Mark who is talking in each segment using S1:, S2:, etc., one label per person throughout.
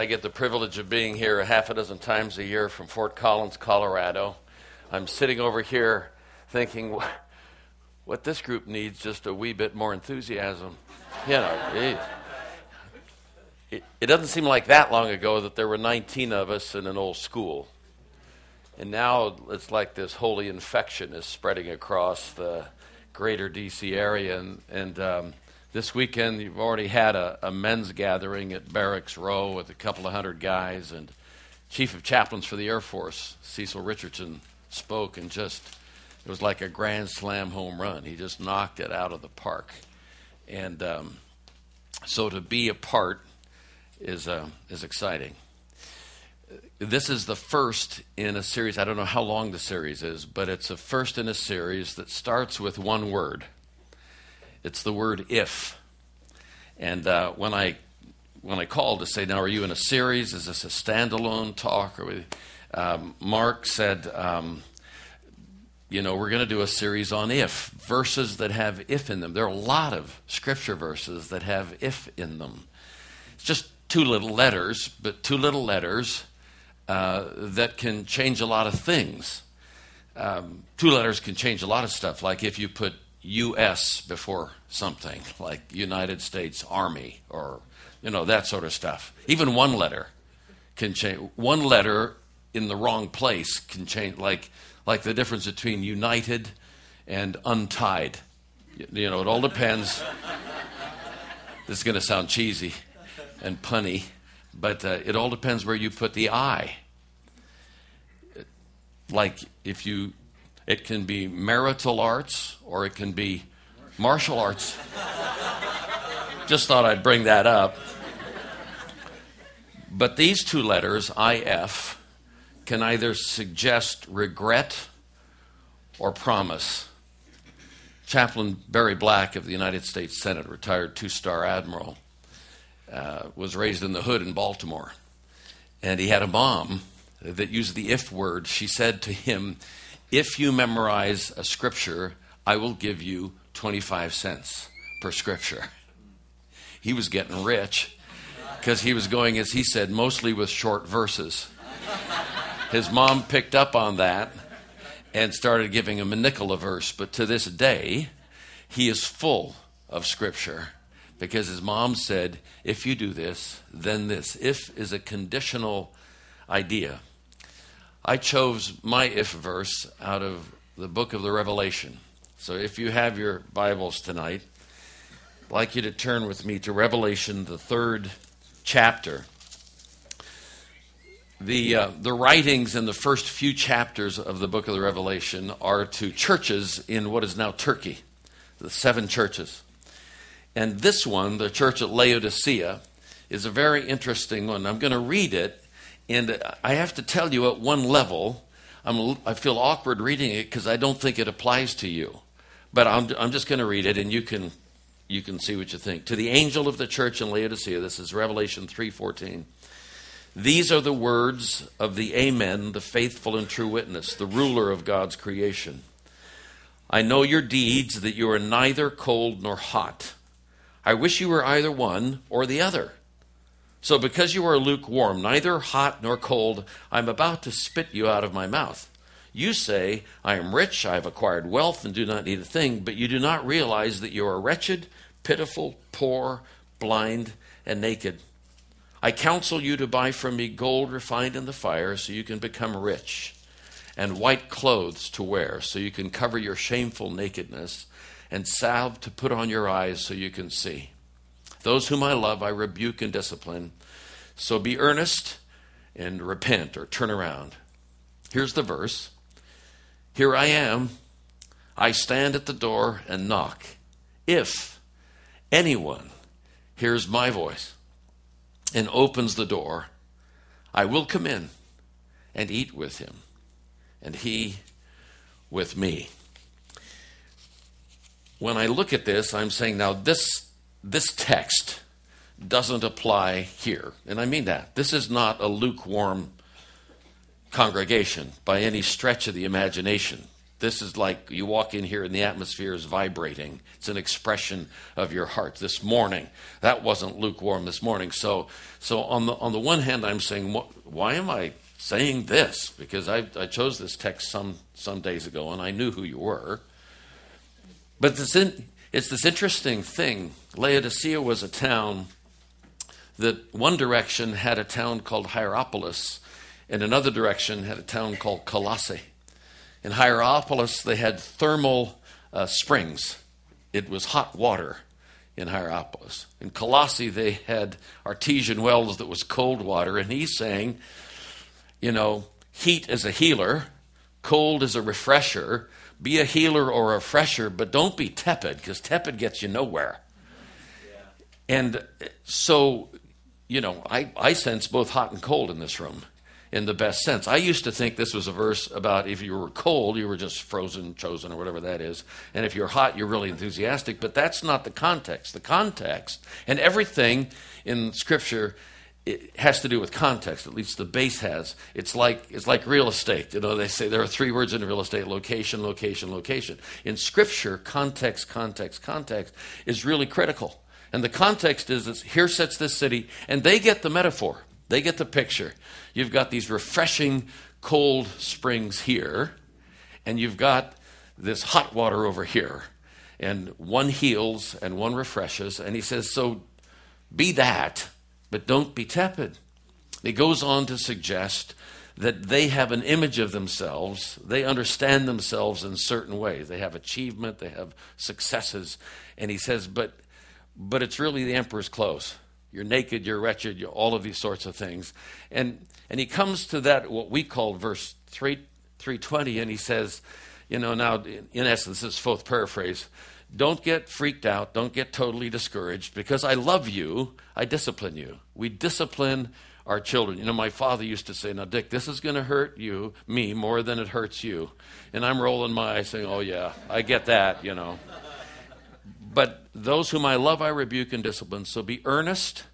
S1: I get the privilege of being here a half a dozen times a year from Fort Collins, Colorado. I'm sitting over here thinking, what this group needs just a wee bit more enthusiasm. You know, it, it doesn't seem like that long ago that there were 19 of us in an old school. And now it's like this holy infection is spreading across the greater DC area. And, and um, this weekend, you've already had a, a, men's gathering at Barracks Row with a couple of hundred guys. And Chief of Chaplains for the Air Force, Cecil Richardson, spoke and just, it was like a grand slam home run. He just knocked it out of the park. And um, so to be a part is, uh, is exciting. This is the first in a series. I don't know how long the series is, but it's a first in a series that starts with one word it's the word if. And uh, when I when I called to say, now are you in a series? Is this a standalone talk? Or we, um, Mark said, um, you know, we're going to do a series on if verses that have if in them. There are a lot of scripture verses that have if in them. It's just two little letters, but two little letters uh, that can change a lot of things. Um, two letters can change a lot of stuff, like if you put U.S. before something like United States Army or you know that sort of stuff. Even one letter can change. One letter in the wrong place can change. Like like the difference between united and untied. You know, it all depends. this is going to sound cheesy and punny, but uh, it all depends where you put the I. Like if you it can be marital arts or it can be martial arts. Just thought I'd bring that up. But these two letters, IF, can either suggest regret or promise. Chaplain Barry Black of the United States Senate, retired two star admiral, uh, was raised in the hood in Baltimore. And he had a mom that used the if word. She said to him, if you memorize a scripture, I will give you 25 cents per scripture. He was getting rich because he was going, as he said, mostly with short verses. His mom picked up on that and started giving him a nickel a verse. But to this day, he is full of scripture because his mom said, if you do this, then this. If is a conditional idea. I chose my if verse out of the book of the Revelation. So if you have your Bibles tonight, I'd like you to turn with me to Revelation, the third chapter. The, uh, the writings in the first few chapters of the book of the Revelation are to churches in what is now Turkey, the seven churches. And this one, the church at Laodicea, is a very interesting one. I'm going to read it and I have to tell you, at one level, I'm, I feel awkward reading it because I don't think it applies to you. But I'm, I'm just going to read it, and you can, you can see what you think. To the angel of the church in Laodicea, this is Revelation 3.14. These are the words of the Amen, the faithful and true witness, the ruler of God's creation. I know your deeds, that you are neither cold nor hot. I wish you were either one or the other. So, because you are lukewarm, neither hot nor cold, I am about to spit you out of my mouth. You say, I am rich, I have acquired wealth, and do not need a thing, but you do not realize that you are wretched, pitiful, poor, blind, and naked. I counsel you to buy from me gold refined in the fire so you can become rich, and white clothes to wear so you can cover your shameful nakedness, and salve to put on your eyes so you can see. Those whom I love, I rebuke and discipline. So be earnest and repent or turn around. Here's the verse Here I am. I stand at the door and knock. If anyone hears my voice and opens the door, I will come in and eat with him, and he with me. When I look at this, I'm saying, now this this text doesn't apply here. And I mean that. This is not a lukewarm congregation by any stretch of the imagination. This is like you walk in here and the atmosphere is vibrating. It's an expression of your heart. This morning, that wasn't lukewarm this morning. So, so on the on the one hand, I'm saying, why am I saying this? Because I, I chose this text some some days ago, and I knew who you were. But this in, it's this interesting thing. Laodicea was a town that one direction had a town called Hierapolis, and another direction had a town called Colossae. In Hierapolis, they had thermal uh, springs. It was hot water in Hierapolis. In Colossae, they had artesian wells that was cold water. And he's saying, you know, heat is a healer, cold is a refresher. Be a healer or a refresher, but don't be tepid because tepid gets you nowhere. Yeah. And so, you know, I, I sense both hot and cold in this room in the best sense. I used to think this was a verse about if you were cold, you were just frozen, chosen, or whatever that is. And if you're hot, you're really enthusiastic. But that's not the context. The context, and everything in Scripture it has to do with context. At least the base has. It's like it's like real estate. You know, they say there are three words in real estate: location, location, location. In Scripture, context, context, context is really critical. And the context is, is here sits this city, and they get the metaphor. They get the picture. You've got these refreshing cold springs here, and you've got this hot water over here. And one heals and one refreshes. And he says, So be that, but don't be tepid. He goes on to suggest that they have an image of themselves. They understand themselves in certain ways. They have achievement, they have successes. And he says, but, but it's really the emperor's clothes. You're naked, you're wretched, you're all of these sorts of things. And, and he comes to that, what we call verse 3, 320, and he says, you know, now, in essence, this is fourth paraphrase. Don't get freaked out. Don't get totally discouraged. Because I love you, I discipline you. We discipline our children. You know, my father used to say, Now, Dick, this is going to hurt you, me, more than it hurts you. And I'm rolling my eyes saying, Oh, yeah, I get that, you know. But those whom I love, I rebuke and discipline. So be earnest,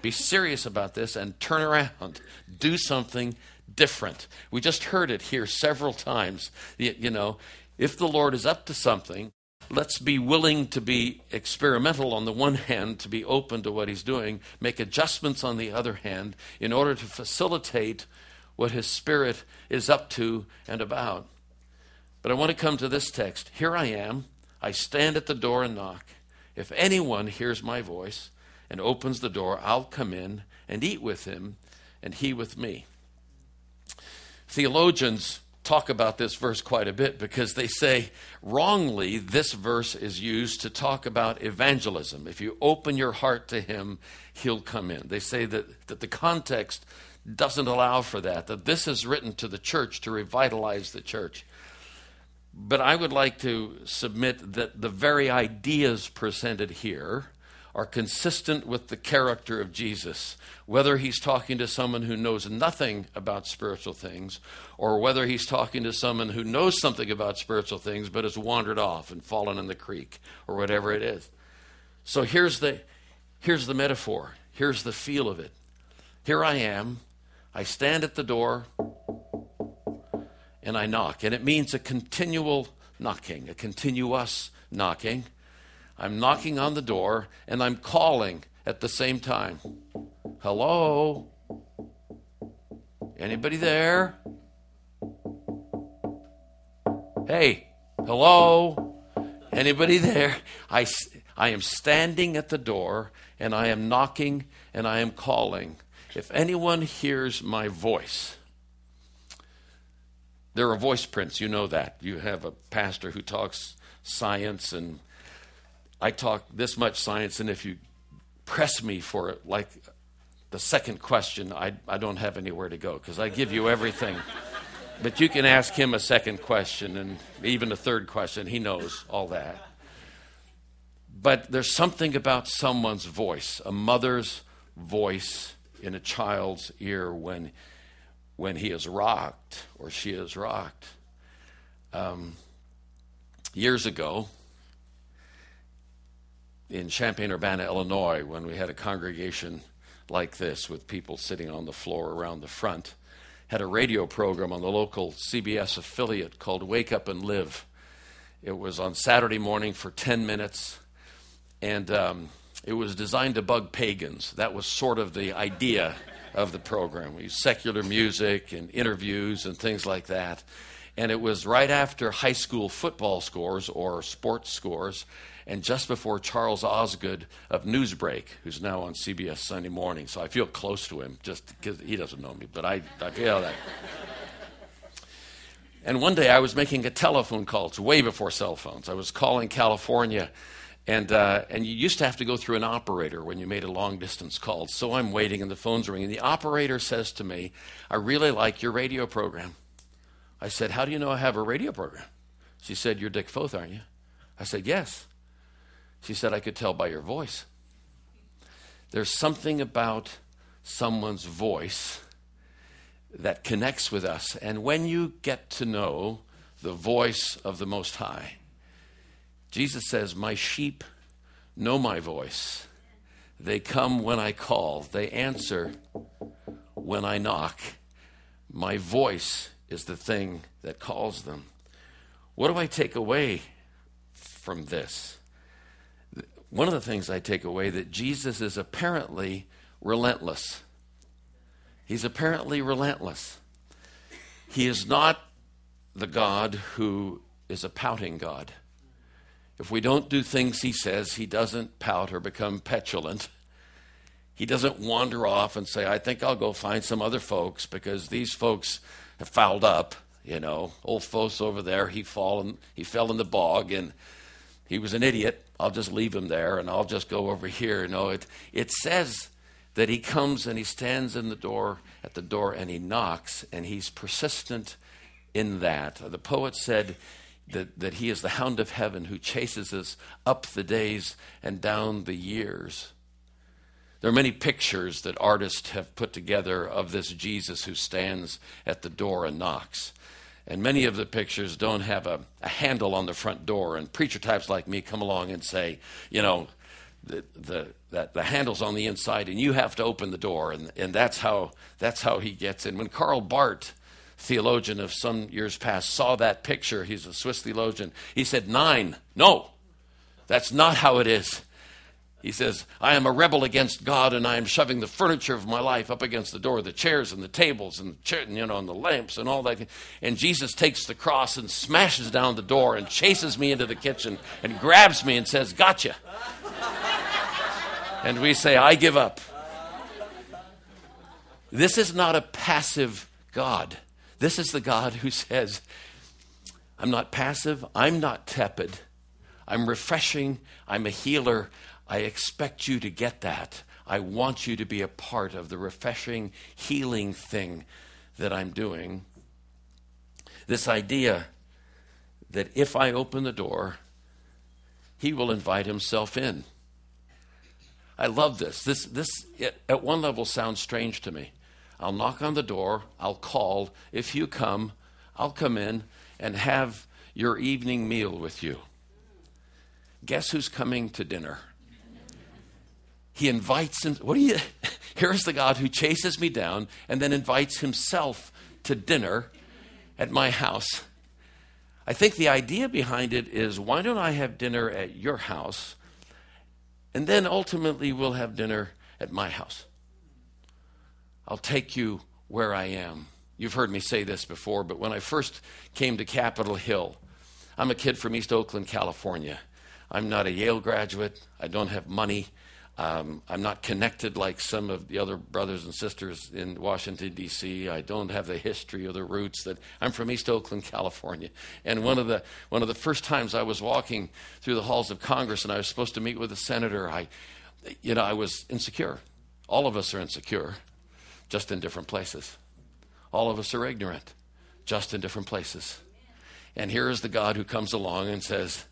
S1: be serious about this, and turn around. Do something different. We just heard it here several times. You know, if the Lord is up to something, let's be willing to be experimental on the one hand, to be open to what He's doing, make adjustments on the other hand, in order to facilitate what His Spirit is up to and about. But I want to come to this text. Here I am. I stand at the door and knock. If anyone hears my voice and opens the door, I'll come in and eat with him, and he with me. Theologians talk about this verse quite a bit because they say wrongly this verse is used to talk about evangelism. If you open your heart to him, he'll come in. They say that, that the context doesn't allow for that, that this is written to the church to revitalize the church. But I would like to submit that the very ideas presented here are consistent with the character of Jesus, whether he's talking to someone who knows nothing about spiritual things, or whether he's talking to someone who knows something about spiritual things but has wandered off and fallen in the creek, or whatever it is. So here's the, here's the metaphor, here's the feel of it. Here I am, I stand at the door and I knock. And it means a continual knocking, a continuous knocking. I'm knocking on the door and I'm calling at the same time. Hello? Anybody there? Hey, hello? Anybody there? I, I am standing at the door and I am knocking and I am calling. If anyone hears my voice, there are voice prints, you know that. You have a pastor who talks science, and I talk this much science, and if you press me for it, like the second question, I, I don't have anywhere to go because I give you everything. but you can ask him a second question and even a third question. He knows all that. But there's something about someone's voice, a mother's voice in a child's ear when when he is rocked or she is rocked. Um, years ago, in Champaign Urbana, Illinois, when we had a congregation like this with people sitting on the floor around the front, had a radio program on the local CBS affiliate called Wake Up and Live. It was on Saturday morning for 10 minutes, and um, it was designed to bug pagans. That was sort of the idea of the program. We used secular music and interviews and things like that. And it was right after high school football scores or sports scores, and just before Charles Osgood of Newsbreak, who's now on CBS Sunday Morning. So I feel close to him, just because he doesn't know me, but I, I feel that. And one day I was making a telephone call. It's way before cell phones. I was calling California, and uh, and you used to have to go through an operator when you made a long distance call. So I'm waiting, and the phone's ringing. The operator says to me, "I really like your radio program." I said, "How do you know I have a radio program?" She said, "You're Dick Foth, aren't you?" I said, "Yes." She said, "I could tell by your voice." There's something about someone's voice that connects with us. And when you get to know the voice of the Most High, Jesus says, My sheep know my voice. They come when I call, they answer when I knock. My voice is the thing that calls them. What do I take away from this? One of the things I take away that Jesus is apparently relentless. He's apparently relentless. He is not the God who is a pouting God. If we don't do things he says, he doesn't pout or become petulant. He doesn't wander off and say, I think I'll go find some other folks because these folks have fouled up. You know, old Foth over there, he fallen, he fell in the bog and he was an idiot. I'll just leave him there and I'll just go over here. Know, it, it says that he comes and he stands in the door at the door and he knocks and he's persistent in that. The poet said that, that he is the hound of heaven who chases us up the days and down the years. There are many pictures that artists have put together of this Jesus who stands at the door and knocks. And many of the pictures don't have a, a handle on the front door. And preacher types like me come along and say, you know, the, the, that the handle's on the inside and you have to open the door and, and that's how that's how he gets in when Karl Barth theologian of some years past saw that picture. He's a swiss theologian. He said nine. No that's not how it is. He says i am a rebel against god and i am shoving the furniture of my life up against the door the chairs and the tables and the chair, you know and the lamps and all that. And jesus takes the cross and smashes down the door and chases me into the kitchen and grabs me and says gotcha. And we say, I give up. This is not a passive God. This is the God who says, I'm not passive, I'm not tepid, I'm refreshing, I'm a healer. I expect you to get that. I want you to be a part of the refreshing, healing thing that I'm doing. This idea that if I open the door, he will invite himself in. I love this. This, this at one level sounds strange to me. I'll knock on the door, I'll call. If you come, I'll come in and have your evening meal with you. Guess who's coming to dinner? He invites him. What do you? Here's the God who chases me down and then invites himself to dinner at my house. I think the idea behind it is why don't I have dinner at your house? And then ultimately, we'll have dinner at my house. I'll take you where I am. You've heard me say this before, but when I first came to Capitol Hill, I'm a kid from East Oakland, California. I'm not a Yale graduate. I don't have money. Um, I'm not connected like some of the other brothers and sisters in Washington, D.C. I don't have the history or the roots that I'm from East Oakland, California. And one of, the, one of the first times I was walking through the halls of Congress and I was supposed to meet with a senator, I, you know, I was insecure. All of us are insecure, just in different places. All of us are ignorant, just in different places. And here is the God who comes along and says,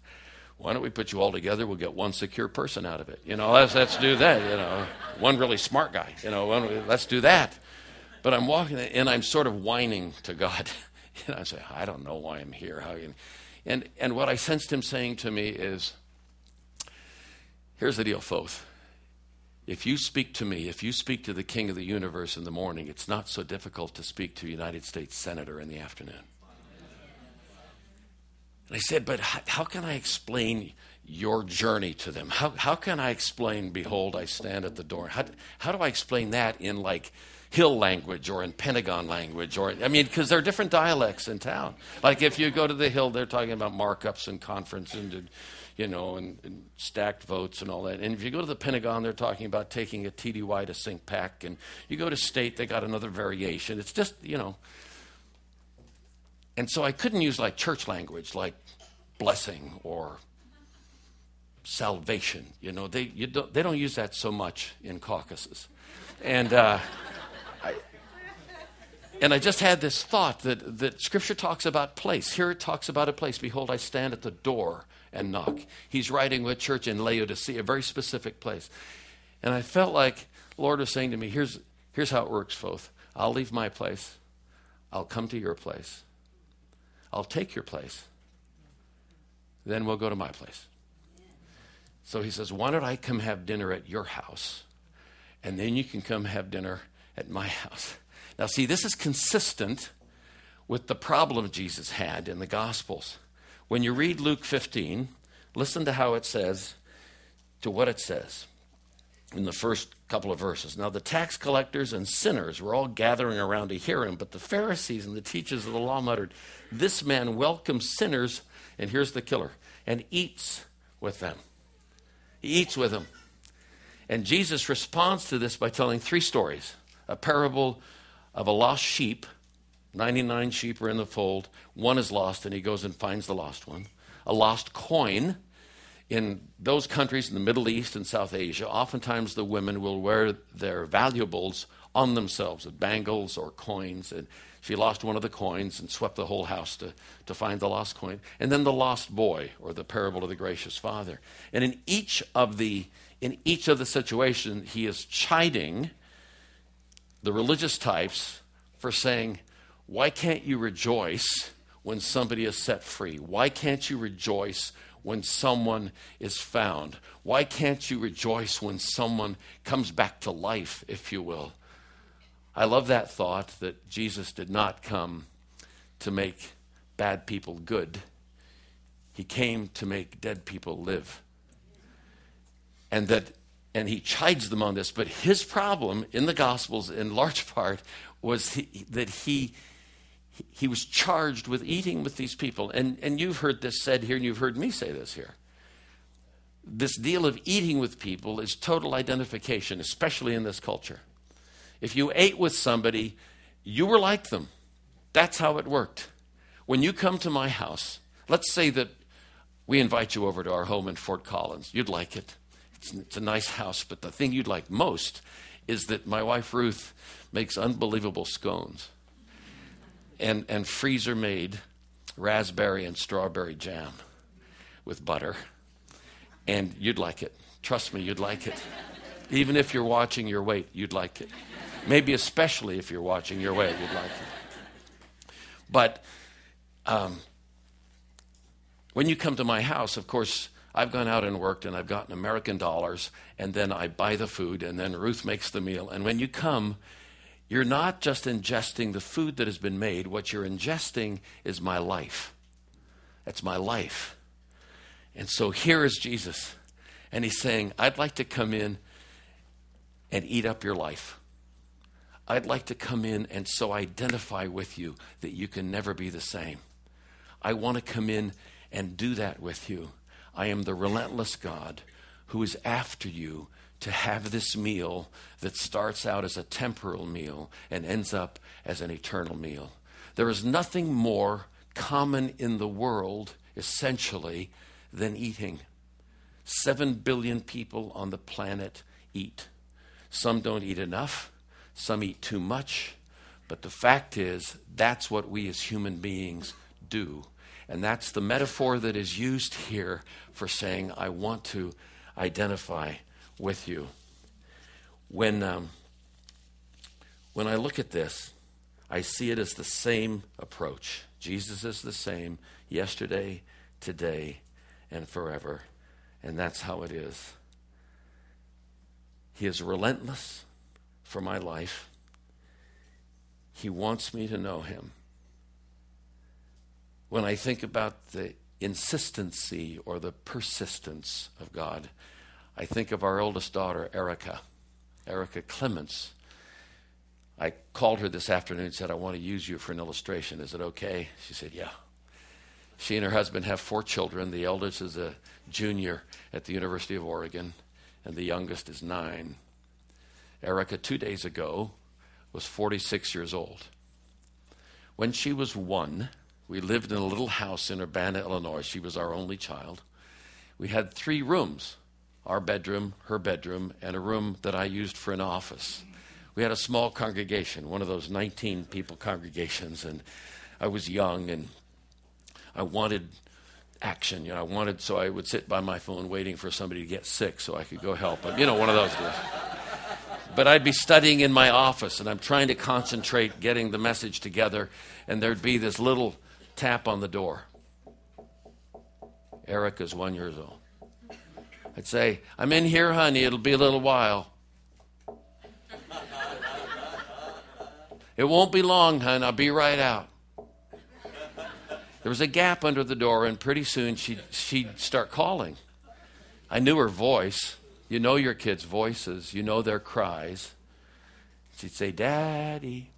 S1: why don't we put you all together? We'll get one secure person out of it. You know, let's, let's do that. You know, one really smart guy. You know, let's do that. But I'm walking and I'm sort of whining to God. and I say, I don't know why I'm here. How and, and what I sensed him saying to me is, here's the deal, Foth. If you speak to me, if you speak to the king of the universe in the morning, it's not so difficult to speak to a United States senator in the afternoon. And I said, but how, can I explain your journey to them? How, how can I explain, behold, I stand at the door? How, how do I explain that in like Hill language or in Pentagon language? Or, I mean, because there are different dialects in town. Like if you go to the Hill, they're talking about markups and conference and, you know, and, and stacked votes and all that. And if you go to the Pentagon, they're talking about taking a TDY to CINCPAC. And you go to state, they got another variation. It's just, you know. And so I couldn't use like church language, like blessing or salvation. You know, they, you don't, they don't use that so much in caucuses. And, uh, I, and I just had this thought that, that Scripture talks about place. Here it talks about a place. Behold, I stand at the door and knock. He's writing with church in Laodicea, a very specific place. And I felt like Lord was saying to me, here's, here's how it works, Foth. I'll leave my place. I'll come to your place. I'll take your place. Then we'll go to my place. So he says, Why don't I come have dinner at your house? And then you can come have dinner at my house. Now, see, this is consistent with the problem Jesus had in the Gospels. When you read Luke 15, listen to how it says, to what it says in the first couple of verses. Now, the tax collectors and sinners were all gathering around to hear him, but the Pharisees and the teachers of the law muttered, This man welcomes sinners, and here's the killer, and eats with them. He eats with them. And Jesus responds to this by telling three stories a parable of a lost sheep. 99 sheep are in the fold. One is lost, and he goes and finds the lost one. A lost coin. In those countries in the Middle East and South Asia, oftentimes the women will wear their valuables on themselves, bangles or coins. And she lost one of the coins and swept the whole house to, to find the lost coin. And then the lost boy, or the parable of the gracious father. And in each of the in each of the situations, he is chiding the religious types for saying, Why can't you rejoice when somebody is set free? Why can't you rejoice when someone is found? Why can't you rejoice when someone comes back to life, if you will? I love that thought that Jesus did not come to make bad people good, He came to make dead people live. And that and he chides them on this, but his problem in the Gospels, in large part, was he, that he, he was charged with eating with these people. And, and you've heard this said here, and you've heard me say this here. This deal of eating with people is total identification, especially in this culture. If you ate with somebody, you were like them. That's how it worked. When you come to my house, let's say that we invite you over to our home in Fort Collins. You'd like it. It's, it's a nice house, but the thing you'd like most is that my wife Ruth makes unbelievable scones and, and freezer made raspberry and strawberry jam with butter. And you'd like it. Trust me, you'd like it. Even if you're watching your weight, you'd like it. Maybe especially if you're watching your weight, you'd like it. But um, when you come to my house, of course, I've gone out and worked and I've gotten American dollars, and then I buy the food, and then Ruth makes the meal. And when you come, you're not just ingesting the food that has been made, what you're ingesting is my life. That's my life. And so here is Jesus, and he's saying, I'd like to come in and eat up your life. I'd like to come in and so identify with you that you can never be the same. I want to come in and do that with you. I am the relentless God who is after you to have this meal that starts out as a temporal meal and ends up as an eternal meal. There is nothing more common in the world, essentially, than eating. Seven billion people on the planet eat. Some don't eat enough, some eat too much, but the fact is, that's what we as human beings do. And that's the metaphor that is used here for saying, I want to identify with you. When, um, when I look at this, I see it as the same approach. Jesus is the same yesterday, today, and forever. And that's how it is. He is relentless for my life. He wants me to know Him. When I think about the insistency or the persistence of God, I think of our oldest daughter, Erica, Erica Clements. I called her this afternoon and said, I want to use you for an illustration. Is it okay? She said, Yeah. She and her husband have four children. The eldest is a junior at the University of Oregon, and the youngest is nine. Erica, two days ago, was 46 years old. When she was one, we lived in a little house in Urbana, Illinois. She was our only child. We had three rooms our bedroom, her bedroom, and a room that I used for an office. We had a small congregation, one of those 19 people congregations, and I was young and I wanted action. You know, I wanted, so I would sit by my phone waiting for somebody to get sick so I could go help them. You know, one of those deals. But I'd be studying in my office and I'm trying to concentrate getting the message together, and there'd be this little tap on the door. Erica's one years old. I'd say, I'm in here, honey. It'll be a little while. It won't be long, hon. I'll be right out. There was a gap under the door, and pretty soon she'd, she'd start calling. I knew her voice. You know your kids' voices, you know their cries. She'd say, Daddy.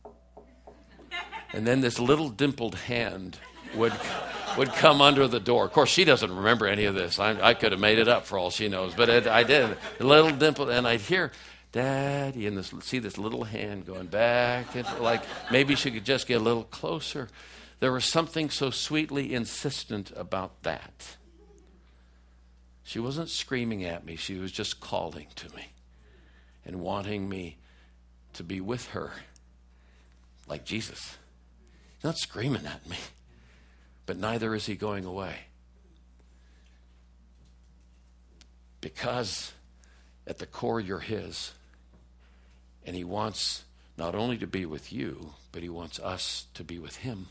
S1: And then this little dimpled hand would, would come under the door. Of course, she doesn't remember any of this. I, I could have made it up for all she knows, but it, I did. A little dimple, and I'd hear, Daddy, and this, see this little hand going back, and like maybe she could just get a little closer. There was something so sweetly insistent about that. She wasn't screaming at me, she was just calling to me and wanting me to be with her like Jesus. Not screaming at me, but neither is he going away. Because at the core, you're his. And he wants not only to be with you, but he wants us to be with him.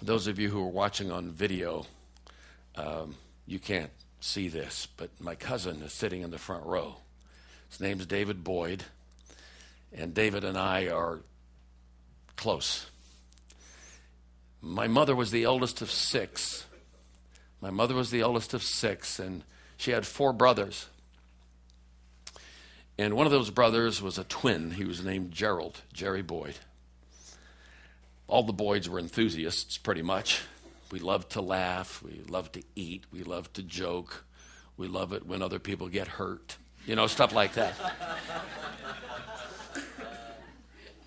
S1: Those of you who are watching on video, um, you can't see this, but my cousin is sitting in the front row. His name's David Boyd, and David and I are close. My mother was the eldest of six. My mother was the eldest of six, and she had four brothers. And one of those brothers was a twin. He was named Gerald, Jerry Boyd all the Boyds were enthusiasts, pretty much. We love to laugh. We love to eat. We love to joke. We love it when other people get hurt. You know, stuff like that.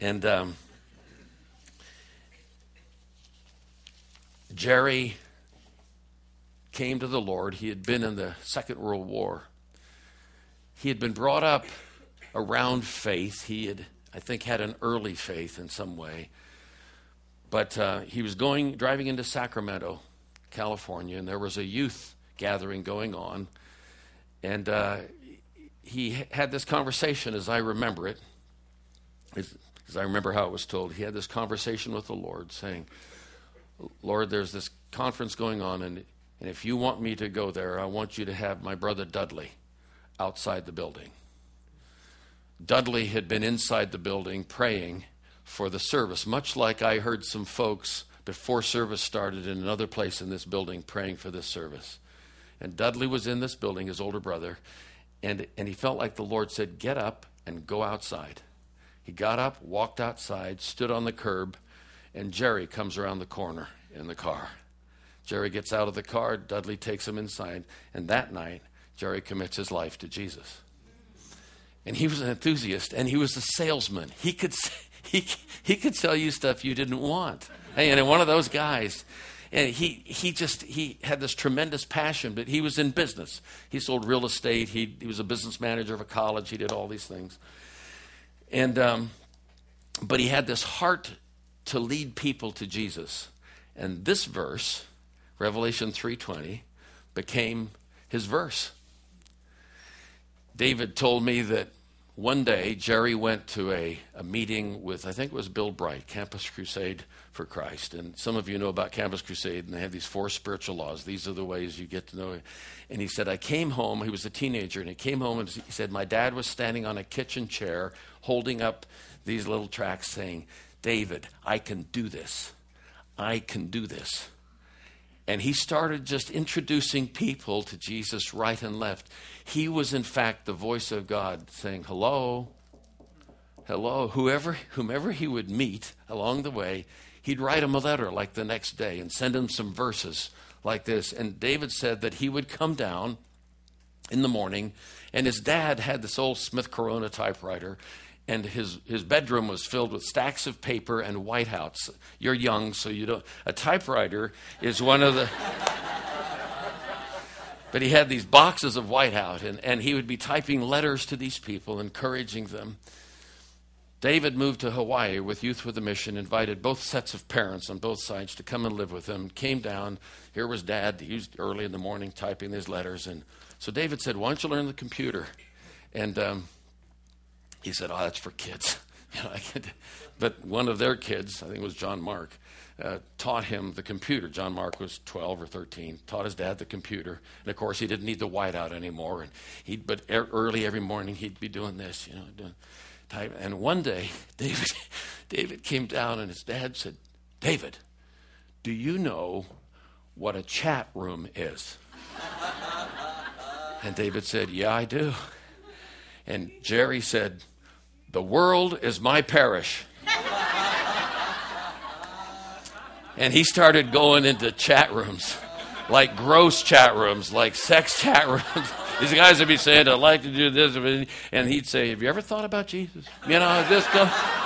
S1: and um, Jerry came to the Lord. He had been in the Second World War. He had been brought up around faith. He had, I think, had an early faith in some way. But uh, he was going, driving into Sacramento, California, and there was a youth gathering going on. And uh, he had this conversation, as I remember it, as, as I remember how it was told. He had this conversation with the Lord, saying, Lord, there's this conference going on, and, and if you want me to go there, I want you to have my brother Dudley outside the building. Dudley had been inside the building praying for the service, much like I heard some folks before service started in another place in this building praying for this service. And Dudley was in this building, his older brother, and, and he felt like the Lord said, Get up and go outside. He got up, walked outside, stood on the curb, and Jerry comes around the corner in the car. Jerry gets out of the car, Dudley takes him inside, and that night, Jerry commits his life to Jesus. And he was an enthusiast, and he was a salesman. He could he, he could sell you stuff you didn't want. And one of those guys. And he, he just he had this tremendous passion, but he was in business. He sold real estate. He, he was a business manager of a college. He did all these things. And um, but he had this heart to lead people to Jesus. And this verse, Revelation 3:20, became his verse. David told me that one day, Jerry went to a, a meeting with, I think it was Bill Bright, Campus Crusade for Christ. And some of you know about Campus Crusade, and they have these four spiritual laws. These are the ways you get to know it. And he said, I came home, he was a teenager, and he came home and he said, My dad was standing on a kitchen chair holding up these little tracts saying, David, I can do this. I can do this. And he started just introducing people to Jesus right and left. He was, in fact, the voice of God saying, Hello, hello. Whoever, whomever he would meet along the way, he'd write him a letter like the next day and send him some verses like this. And David said that he would come down in the morning, and his dad had this old Smith Corona typewriter, and his, his bedroom was filled with stacks of paper and whiteouts. You're young, so you don't. A typewriter is one of the. but he had these boxes of whiteout, and, and he would be typing letters to these people, encouraging them. David moved to Hawaii with Youth with a Mission, invited both sets of parents on both sides to come and live with him. Came down. Here was dad. He was early in the morning typing these letters. And so David said, Why don't you learn the computer? And um, he said, "Oh, that's for kids." You know, but one of their kids, I think it was John Mark, uh, taught him the computer. John Mark was 12 or 13. Taught his dad the computer, and of course he didn't need the whiteout anymore. And he, but early every morning he'd be doing this, you know, doing type. And one day, David, David came down, and his dad said, "David, do you know what a chat room is?" and David said, "Yeah, I do." And Jerry said, The world is my parish. and he started going into chat rooms, like gross chat rooms, like sex chat rooms. These guys would be saying, I'd like to do this. And he'd say, Have you ever thought about Jesus? You know, this stuff.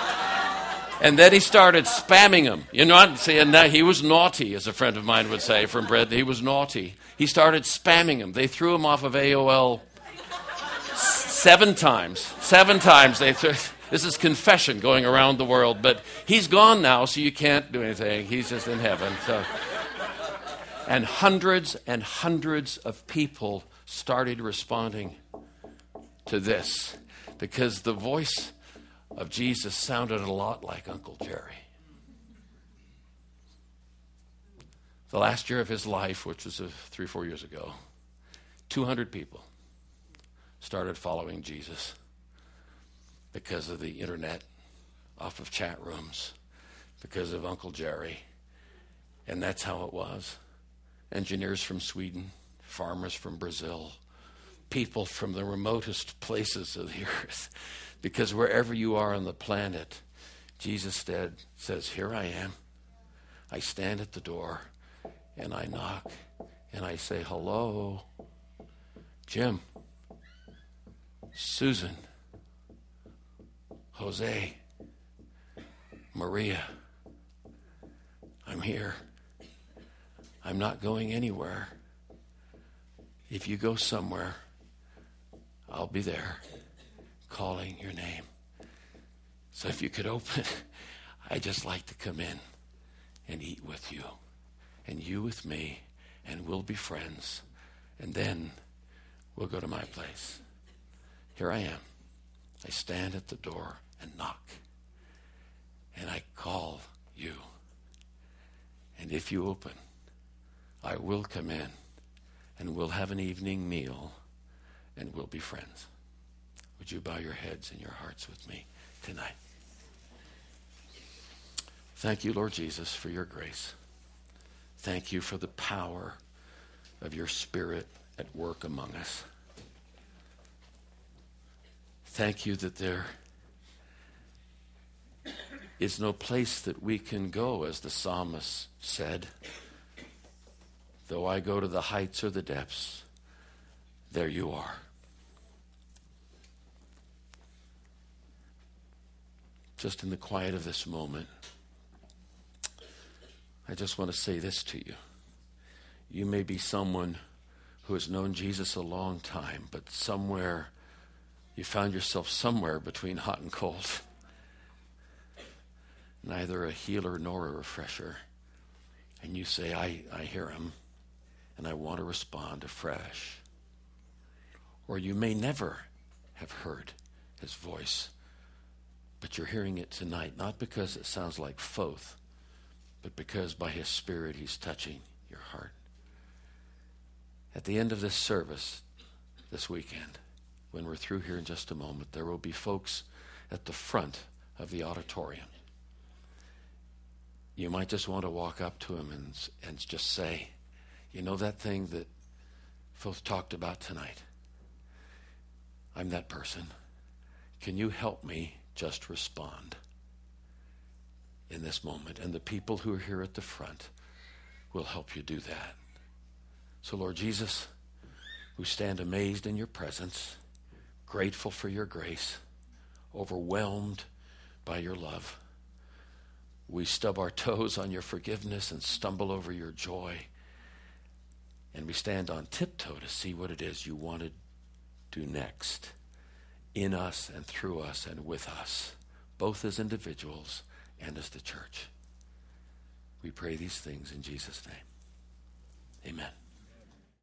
S1: And then he started spamming them. You know, I'm saying that he was naughty, as a friend of mine would say from Bread. He was naughty. He started spamming them. They threw him off of AOL Seven times. Seven times they This is confession going around the world, but he's gone now, so you can't do anything. He's just in heaven. So. And hundreds and hundreds of people started responding to this because the voice of Jesus sounded a lot like Uncle Jerry. The last year of his life, which was uh, three, four years ago, 200 people started following Jesus because of the internet, off of chat rooms, because of Uncle Jerry. And that's how it was. Engineers from Sweden, farmers from Brazil, people from the remotest places of the earth. Because wherever you are on the planet, Jesus said, says, Here I am. I stand at the door and I knock and I say, Hello, Jim. Susan, Jose, Maria, I'm here. I'm not going anywhere. If you go somewhere, I'll be there calling your name. So if you could open, I'd just like to come in and eat with you, and you with me, and we'll be friends. And then we'll go to my place. Here I am. I stand at the door and knock. And I call you. And if you open, I will come in and we'll have an evening meal and we'll be friends. Would you bow your heads and your hearts with me tonight? Thank you, Lord Jesus, for your grace. Thank you for the power of your Spirit at work among us. Thank you that there is no place that we can go, as the psalmist said. Though I go to the heights or the depths, there you are. Just in the quiet of this moment, I just want to say this to you. You may be someone who has known Jesus a long time, but somewhere you found yourself somewhere between hot and cold. Neither a healer nor a refresher. And you say, I, I hear him, and I want to respond afresh. Or you may never have heard his voice. But you're hearing it tonight, not because it sounds like Foth, but because by his Spirit he's touching your heart. At the end of this service this weekend, when we're through here in just a moment, there will be folks at the front of the auditorium. You might just want to walk up to them and, and just say, You know that thing that Foth talked about tonight? I'm that person. Can you help me just respond in this moment? And the people who are here at the front will help you do that. So, Lord Jesus, we stand amazed in your presence, grateful for your grace, overwhelmed by your love. We stub our toes on your forgiveness and stumble over your joy. And we stand on tiptoe to see what it is you want to do next in us and through us and with us, both as individuals and as the church. We pray these things in Jesus' name. Amen.